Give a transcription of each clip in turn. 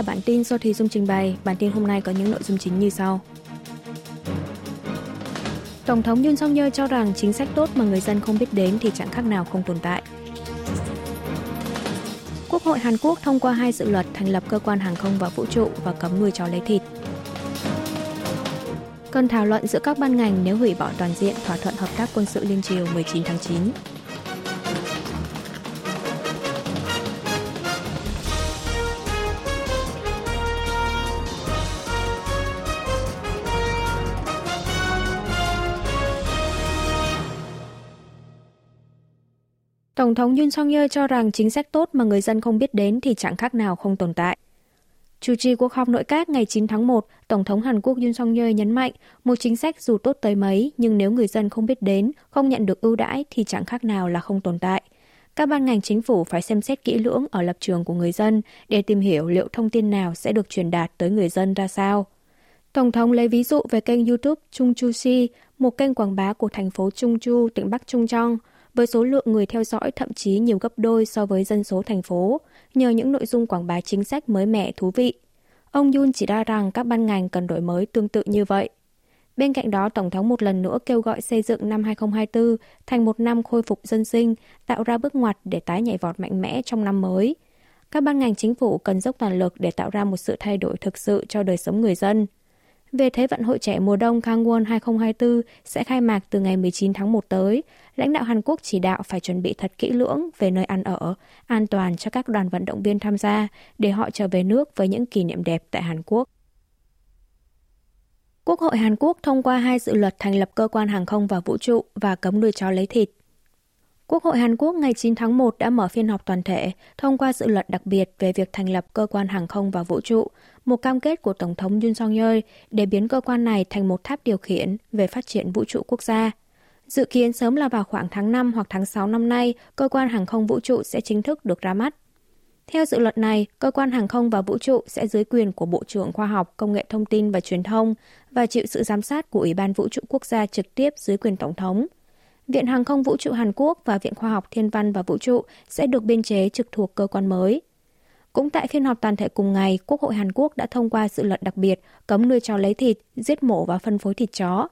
là bản tin do Thùy Dung trình bày. Bản tin hôm nay có những nội dung chính như sau. Tổng thống Yoon song yeol cho rằng chính sách tốt mà người dân không biết đến thì chẳng khác nào không tồn tại. Quốc hội Hàn Quốc thông qua hai dự luật thành lập cơ quan hàng không và vũ trụ và cấm nuôi chó lấy thịt. Cần thảo luận giữa các ban ngành nếu hủy bỏ toàn diện thỏa thuận hợp tác quân sự liên triều 19 tháng 9. Tổng thống Yoon song yeol cho rằng chính sách tốt mà người dân không biết đến thì chẳng khác nào không tồn tại. Chủ trì cuộc họp nội các ngày 9 tháng 1, Tổng thống Hàn Quốc Yoon song yeol nhấn mạnh một chính sách dù tốt tới mấy nhưng nếu người dân không biết đến, không nhận được ưu đãi thì chẳng khác nào là không tồn tại. Các ban ngành chính phủ phải xem xét kỹ lưỡng ở lập trường của người dân để tìm hiểu liệu thông tin nào sẽ được truyền đạt tới người dân ra sao. Tổng thống lấy ví dụ về kênh YouTube Chung Chu Si, một kênh quảng bá của thành phố Chung Chu, tỉnh Bắc Trung Trong – với số lượng người theo dõi thậm chí nhiều gấp đôi so với dân số thành phố, nhờ những nội dung quảng bá chính sách mới mẻ thú vị. Ông Yun chỉ ra rằng các ban ngành cần đổi mới tương tự như vậy. Bên cạnh đó, Tổng thống một lần nữa kêu gọi xây dựng năm 2024 thành một năm khôi phục dân sinh, tạo ra bước ngoặt để tái nhảy vọt mạnh mẽ trong năm mới. Các ban ngành chính phủ cần dốc toàn lực để tạo ra một sự thay đổi thực sự cho đời sống người dân. Về Thế vận hội trẻ mùa đông Kangwon 2024 sẽ khai mạc từ ngày 19 tháng 1 tới, lãnh đạo Hàn Quốc chỉ đạo phải chuẩn bị thật kỹ lưỡng về nơi ăn ở, an toàn cho các đoàn vận động viên tham gia để họ trở về nước với những kỷ niệm đẹp tại Hàn Quốc. Quốc hội Hàn Quốc thông qua hai dự luật thành lập cơ quan hàng không và vũ trụ và cấm nuôi chó lấy thịt. Quốc hội Hàn Quốc ngày 9 tháng 1 đã mở phiên họp toàn thể, thông qua dự luật đặc biệt về việc thành lập cơ quan hàng không và vũ trụ, một cam kết của Tổng thống Yoon song yeol để biến cơ quan này thành một tháp điều khiển về phát triển vũ trụ quốc gia. Dự kiến sớm là vào khoảng tháng 5 hoặc tháng 6 năm nay, cơ quan hàng không vũ trụ sẽ chính thức được ra mắt. Theo dự luật này, cơ quan hàng không và vũ trụ sẽ dưới quyền của Bộ trưởng Khoa học, Công nghệ Thông tin và Truyền thông và chịu sự giám sát của Ủy ban Vũ trụ Quốc gia trực tiếp dưới quyền Tổng thống. Viện Hàng không Vũ trụ Hàn Quốc và Viện Khoa học Thiên văn và Vũ trụ sẽ được biên chế trực thuộc cơ quan mới. Cũng tại phiên họp toàn thể cùng ngày, Quốc hội Hàn Quốc đã thông qua dự luật đặc biệt cấm nuôi chó lấy thịt, giết mổ và phân phối thịt chó.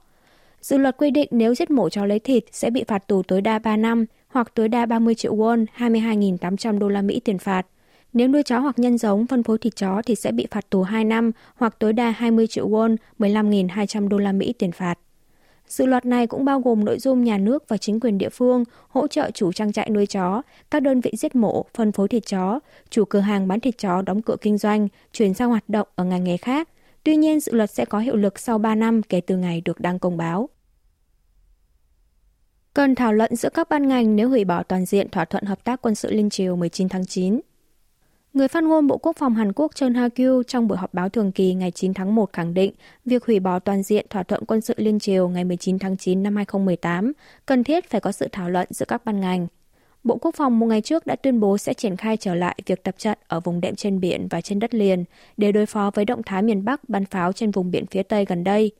Dự luật quy định nếu giết mổ chó lấy thịt sẽ bị phạt tù tối đa 3 năm hoặc tối đa 30 triệu won, 22.800 đô la Mỹ tiền phạt. Nếu nuôi chó hoặc nhân giống phân phối thịt chó thì sẽ bị phạt tù 2 năm hoặc tối đa 20 triệu won, 15.200 đô la Mỹ tiền phạt. Dự luật này cũng bao gồm nội dung nhà nước và chính quyền địa phương hỗ trợ chủ trang trại nuôi chó, các đơn vị giết mổ, phân phối thịt chó, chủ cửa hàng bán thịt chó đóng cửa kinh doanh, chuyển sang hoạt động ở ngành nghề khác. Tuy nhiên, dự luật sẽ có hiệu lực sau 3 năm kể từ ngày được đăng công báo. Cần thảo luận giữa các ban ngành nếu hủy bỏ toàn diện thỏa thuận hợp tác quân sự liên triều 19 tháng 9. Người phát ngôn Bộ Quốc phòng Hàn Quốc Chun Ha-kyu trong buổi họp báo thường kỳ ngày 9 tháng 1 khẳng định việc hủy bỏ toàn diện thỏa thuận quân sự liên triều ngày 19 tháng 9 năm 2018 cần thiết phải có sự thảo luận giữa các ban ngành. Bộ Quốc phòng một ngày trước đã tuyên bố sẽ triển khai trở lại việc tập trận ở vùng đệm trên biển và trên đất liền để đối phó với động thái miền Bắc bắn pháo trên vùng biển phía Tây gần đây.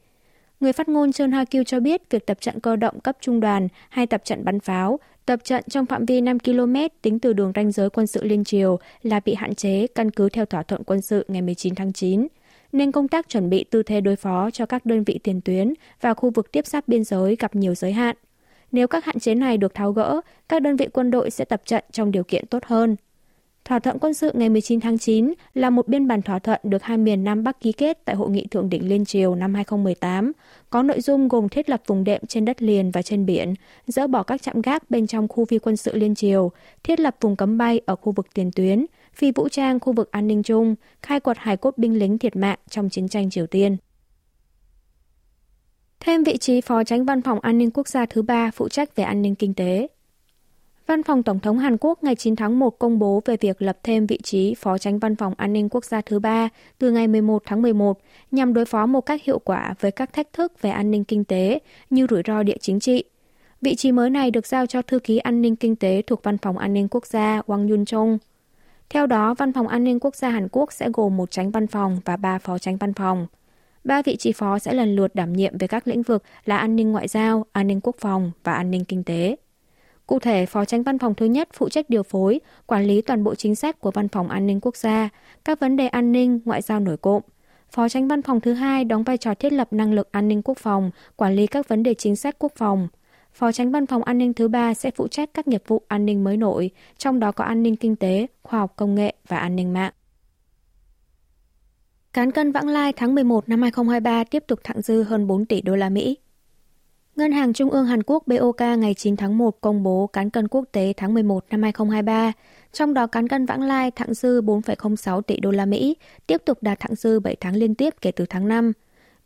Người phát ngôn Chun Ha-kyu cho biết việc tập trận cơ động cấp trung đoàn hay tập trận bắn pháo Tập trận trong phạm vi 5 km tính từ đường ranh giới quân sự liên triều là bị hạn chế căn cứ theo thỏa thuận quân sự ngày 19 tháng 9, nên công tác chuẩn bị tư thế đối phó cho các đơn vị tiền tuyến và khu vực tiếp giáp biên giới gặp nhiều giới hạn. Nếu các hạn chế này được tháo gỡ, các đơn vị quân đội sẽ tập trận trong điều kiện tốt hơn. Thỏa thuận quân sự ngày 19 tháng 9 là một biên bản thỏa thuận được hai miền Nam Bắc ký kết tại Hội nghị Thượng đỉnh Liên Triều năm 2018, có nội dung gồm thiết lập vùng đệm trên đất liền và trên biển, dỡ bỏ các trạm gác bên trong khu phi quân sự Liên Triều, thiết lập vùng cấm bay ở khu vực tiền tuyến, phi vũ trang khu vực an ninh chung, khai quật hải cốt binh lính thiệt mạng trong chiến tranh Triều Tiên. Thêm vị trí Phó Tránh Văn phòng An ninh Quốc gia thứ ba phụ trách về an ninh kinh tế. Văn phòng Tổng thống Hàn Quốc ngày 9 tháng 1 công bố về việc lập thêm vị trí Phó Tránh Văn phòng An ninh Quốc gia thứ ba từ ngày 11 tháng 11 nhằm đối phó một cách hiệu quả với các thách thức về an ninh kinh tế như rủi ro địa chính trị. Vị trí mới này được giao cho Thư ký An ninh Kinh tế thuộc Văn phòng An ninh Quốc gia Wang Yun Chung. Theo đó, Văn phòng An ninh Quốc gia Hàn Quốc sẽ gồm một tránh văn phòng và ba phó tránh văn phòng. Ba vị trí phó sẽ lần lượt đảm nhiệm về các lĩnh vực là an ninh ngoại giao, an ninh quốc phòng và an ninh kinh tế. Cụ thể, Phó Tránh Văn phòng thứ nhất phụ trách điều phối, quản lý toàn bộ chính sách của Văn phòng An ninh Quốc gia, các vấn đề an ninh, ngoại giao nổi cộng. Phó Tránh Văn phòng thứ hai đóng vai trò thiết lập năng lực an ninh quốc phòng, quản lý các vấn đề chính sách quốc phòng. Phó Tránh Văn phòng An ninh thứ ba sẽ phụ trách các nghiệp vụ an ninh mới nổi, trong đó có an ninh kinh tế, khoa học công nghệ và an ninh mạng. Cán cân vãng lai tháng 11 năm 2023 tiếp tục thặng dư hơn 4 tỷ đô la Mỹ. Ngân hàng Trung ương Hàn Quốc BOK ngày 9 tháng 1 công bố cán cân quốc tế tháng 11 năm 2023, trong đó cán cân vãng lai thặng dư 4,06 tỷ đô la Mỹ, tiếp tục đạt thặng dư 7 tháng liên tiếp kể từ tháng 5.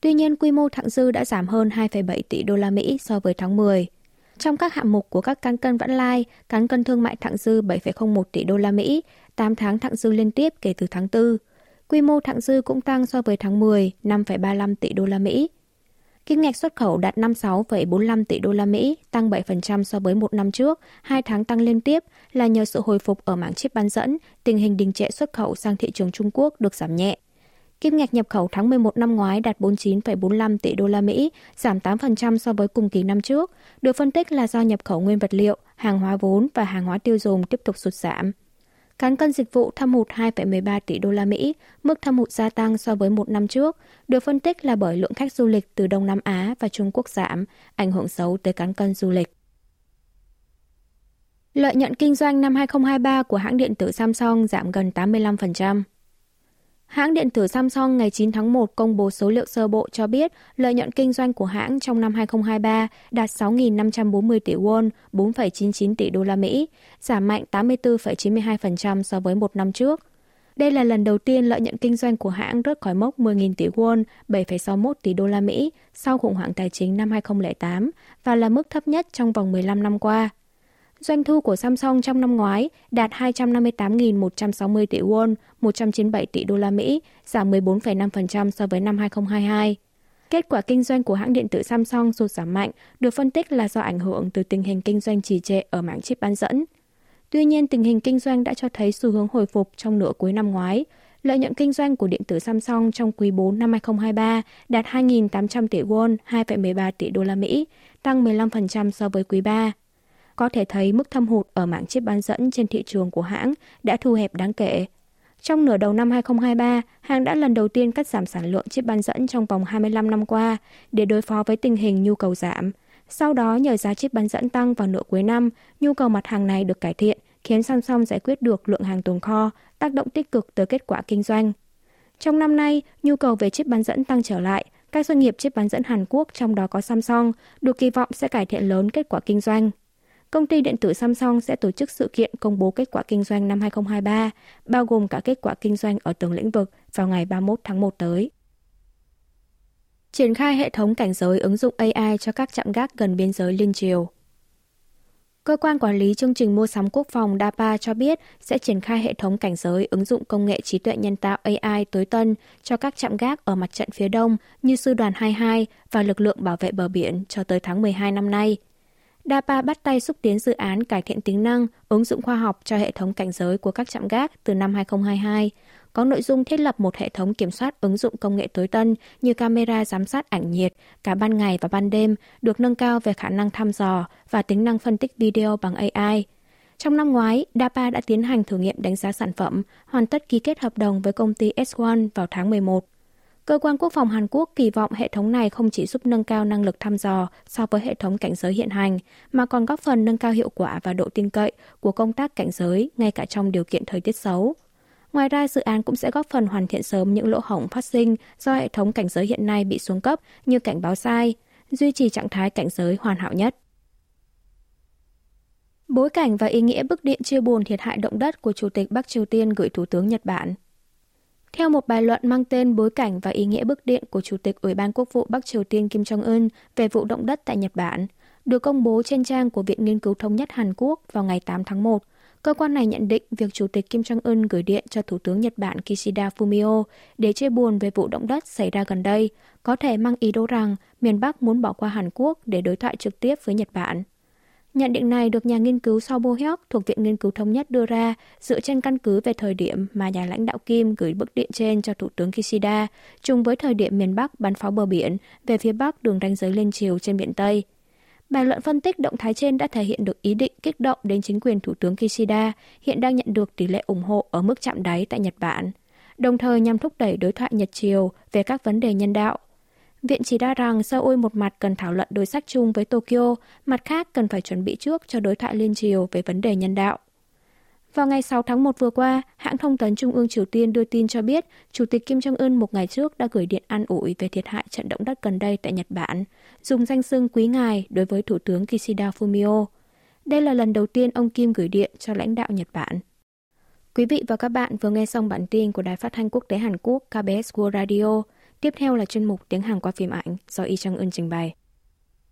Tuy nhiên, quy mô thặng dư đã giảm hơn 2,7 tỷ đô la Mỹ so với tháng 10. Trong các hạng mục của các cán cân vãng lai, cán cân thương mại thặng dư 7,01 tỷ đô la Mỹ, 8 tháng thặng dư liên tiếp kể từ tháng 4. Quy mô thặng dư cũng tăng so với tháng 10, 5,35 tỷ đô la Mỹ. Kim ngạch xuất khẩu đạt 56,45 tỷ đô la Mỹ, tăng 7% so với một năm trước, hai tháng tăng liên tiếp là nhờ sự hồi phục ở mảng chip bán dẫn, tình hình đình trệ xuất khẩu sang thị trường Trung Quốc được giảm nhẹ. Kim ngạch nhập khẩu tháng 11 năm ngoái đạt 49,45 tỷ đô la Mỹ, giảm 8% so với cùng kỳ năm trước, được phân tích là do nhập khẩu nguyên vật liệu, hàng hóa vốn và hàng hóa tiêu dùng tiếp tục sụt giảm. Cán cân dịch vụ thâm hụt 2,13 tỷ đô la Mỹ, mức thâm hụt gia tăng so với một năm trước, được phân tích là bởi lượng khách du lịch từ Đông Nam Á và Trung Quốc giảm, ảnh hưởng xấu tới cán cân du lịch. Lợi nhuận kinh doanh năm 2023 của hãng điện tử Samsung giảm gần 85%. Hãng điện tử Samsung ngày 9 tháng 1 công bố số liệu sơ bộ cho biết lợi nhuận kinh doanh của hãng trong năm 2023 đạt 6.540 tỷ won, 4,99 tỷ đô la Mỹ, giảm mạnh 84,92% so với một năm trước. Đây là lần đầu tiên lợi nhuận kinh doanh của hãng rớt khỏi mốc 10.000 tỷ won, 7,61 tỷ đô la Mỹ sau khủng hoảng tài chính năm 2008 và là mức thấp nhất trong vòng 15 năm qua. Doanh thu của Samsung trong năm ngoái đạt 258.160 tỷ won, 197 tỷ đô la Mỹ, giảm 14,5% so với năm 2022. Kết quả kinh doanh của hãng điện tử Samsung sụt giảm mạnh, được phân tích là do ảnh hưởng từ tình hình kinh doanh trì trệ ở mảng chip bán dẫn. Tuy nhiên, tình hình kinh doanh đã cho thấy xu hướng hồi phục trong nửa cuối năm ngoái. Lợi nhuận kinh doanh của điện tử Samsung trong quý 4 năm 2023 đạt 2.800 tỷ won, 2,13 tỷ đô la Mỹ, tăng 15% so với quý 3 có thể thấy mức thâm hụt ở mảng chip bán dẫn trên thị trường của hãng đã thu hẹp đáng kể. Trong nửa đầu năm 2023, hãng đã lần đầu tiên cắt giảm sản lượng chip bán dẫn trong vòng 25 năm qua để đối phó với tình hình nhu cầu giảm. Sau đó, nhờ giá chip bán dẫn tăng vào nửa cuối năm, nhu cầu mặt hàng này được cải thiện, khiến Samsung giải quyết được lượng hàng tồn kho, tác động tích cực tới kết quả kinh doanh. Trong năm nay, nhu cầu về chip bán dẫn tăng trở lại, các doanh nghiệp chip bán dẫn Hàn Quốc trong đó có Samsung được kỳ vọng sẽ cải thiện lớn kết quả kinh doanh công ty điện tử Samsung sẽ tổ chức sự kiện công bố kết quả kinh doanh năm 2023, bao gồm cả kết quả kinh doanh ở từng lĩnh vực vào ngày 31 tháng 1 tới. Triển khai hệ thống cảnh giới ứng dụng AI cho các trạm gác gần biên giới liên triều. Cơ quan quản lý chương trình mua sắm quốc phòng DAPA cho biết sẽ triển khai hệ thống cảnh giới ứng dụng công nghệ trí tuệ nhân tạo AI tối tân cho các trạm gác ở mặt trận phía đông như Sư đoàn 22 và lực lượng bảo vệ bờ biển cho tới tháng 12 năm nay – DAPA bắt tay xúc tiến dự án cải thiện tính năng, ứng dụng khoa học cho hệ thống cảnh giới của các trạm gác từ năm 2022, có nội dung thiết lập một hệ thống kiểm soát ứng dụng công nghệ tối tân như camera giám sát ảnh nhiệt cả ban ngày và ban đêm, được nâng cao về khả năng thăm dò và tính năng phân tích video bằng AI. Trong năm ngoái, DAPA đã tiến hành thử nghiệm đánh giá sản phẩm, hoàn tất ký kết hợp đồng với công ty S1 vào tháng 11. Cơ quan quốc phòng Hàn Quốc kỳ vọng hệ thống này không chỉ giúp nâng cao năng lực thăm dò so với hệ thống cảnh giới hiện hành, mà còn góp phần nâng cao hiệu quả và độ tin cậy của công tác cảnh giới ngay cả trong điều kiện thời tiết xấu. Ngoài ra, dự án cũng sẽ góp phần hoàn thiện sớm những lỗ hổng phát sinh do hệ thống cảnh giới hiện nay bị xuống cấp như cảnh báo sai, duy trì trạng thái cảnh giới hoàn hảo nhất. Bối cảnh và ý nghĩa bức điện chia buồn thiệt hại động đất của Chủ tịch Bắc Triều Tiên gửi Thủ tướng Nhật Bản theo một bài luận mang tên Bối cảnh và ý nghĩa bức điện của Chủ tịch Ủy ban Quốc vụ Bắc Triều Tiên Kim Jong-un về vụ động đất tại Nhật Bản, được công bố trên trang của Viện Nghiên cứu Thống nhất Hàn Quốc vào ngày 8 tháng 1, cơ quan này nhận định việc Chủ tịch Kim Jong-un gửi điện cho Thủ tướng Nhật Bản Kishida Fumio để chia buồn về vụ động đất xảy ra gần đây, có thể mang ý đồ rằng miền Bắc muốn bỏ qua Hàn Quốc để đối thoại trực tiếp với Nhật Bản. Nhận định này được nhà nghiên cứu Sao Bohyok thuộc Viện Nghiên cứu Thống nhất đưa ra dựa trên căn cứ về thời điểm mà nhà lãnh đạo Kim gửi bức điện trên cho Thủ tướng Kishida, chung với thời điểm miền Bắc bắn pháo bờ biển về phía Bắc đường ranh giới lên chiều trên biển Tây. Bài luận phân tích động thái trên đã thể hiện được ý định kích động đến chính quyền Thủ tướng Kishida, hiện đang nhận được tỷ lệ ủng hộ ở mức chạm đáy tại Nhật Bản, đồng thời nhằm thúc đẩy đối thoại Nhật-Triều về các vấn đề nhân đạo. Viện chỉ ra rằng Seoul một mặt cần thảo luận đối sách chung với Tokyo, mặt khác cần phải chuẩn bị trước cho đối thoại liên triều về vấn đề nhân đạo. Vào ngày 6 tháng 1 vừa qua, hãng thông tấn Trung ương Triều Tiên đưa tin cho biết Chủ tịch Kim Jong-un một ngày trước đã gửi điện an ủi về thiệt hại trận động đất gần đây tại Nhật Bản, dùng danh xưng quý ngài đối với Thủ tướng Kishida Fumio. Đây là lần đầu tiên ông Kim gửi điện cho lãnh đạo Nhật Bản. Quý vị và các bạn vừa nghe xong bản tin của Đài Phát thanh Quốc tế Hàn Quốc KBS World Radio. Tiếp theo là chuyên mục tiếng Hàn qua phim ảnh do Y Chang Eun trình bày.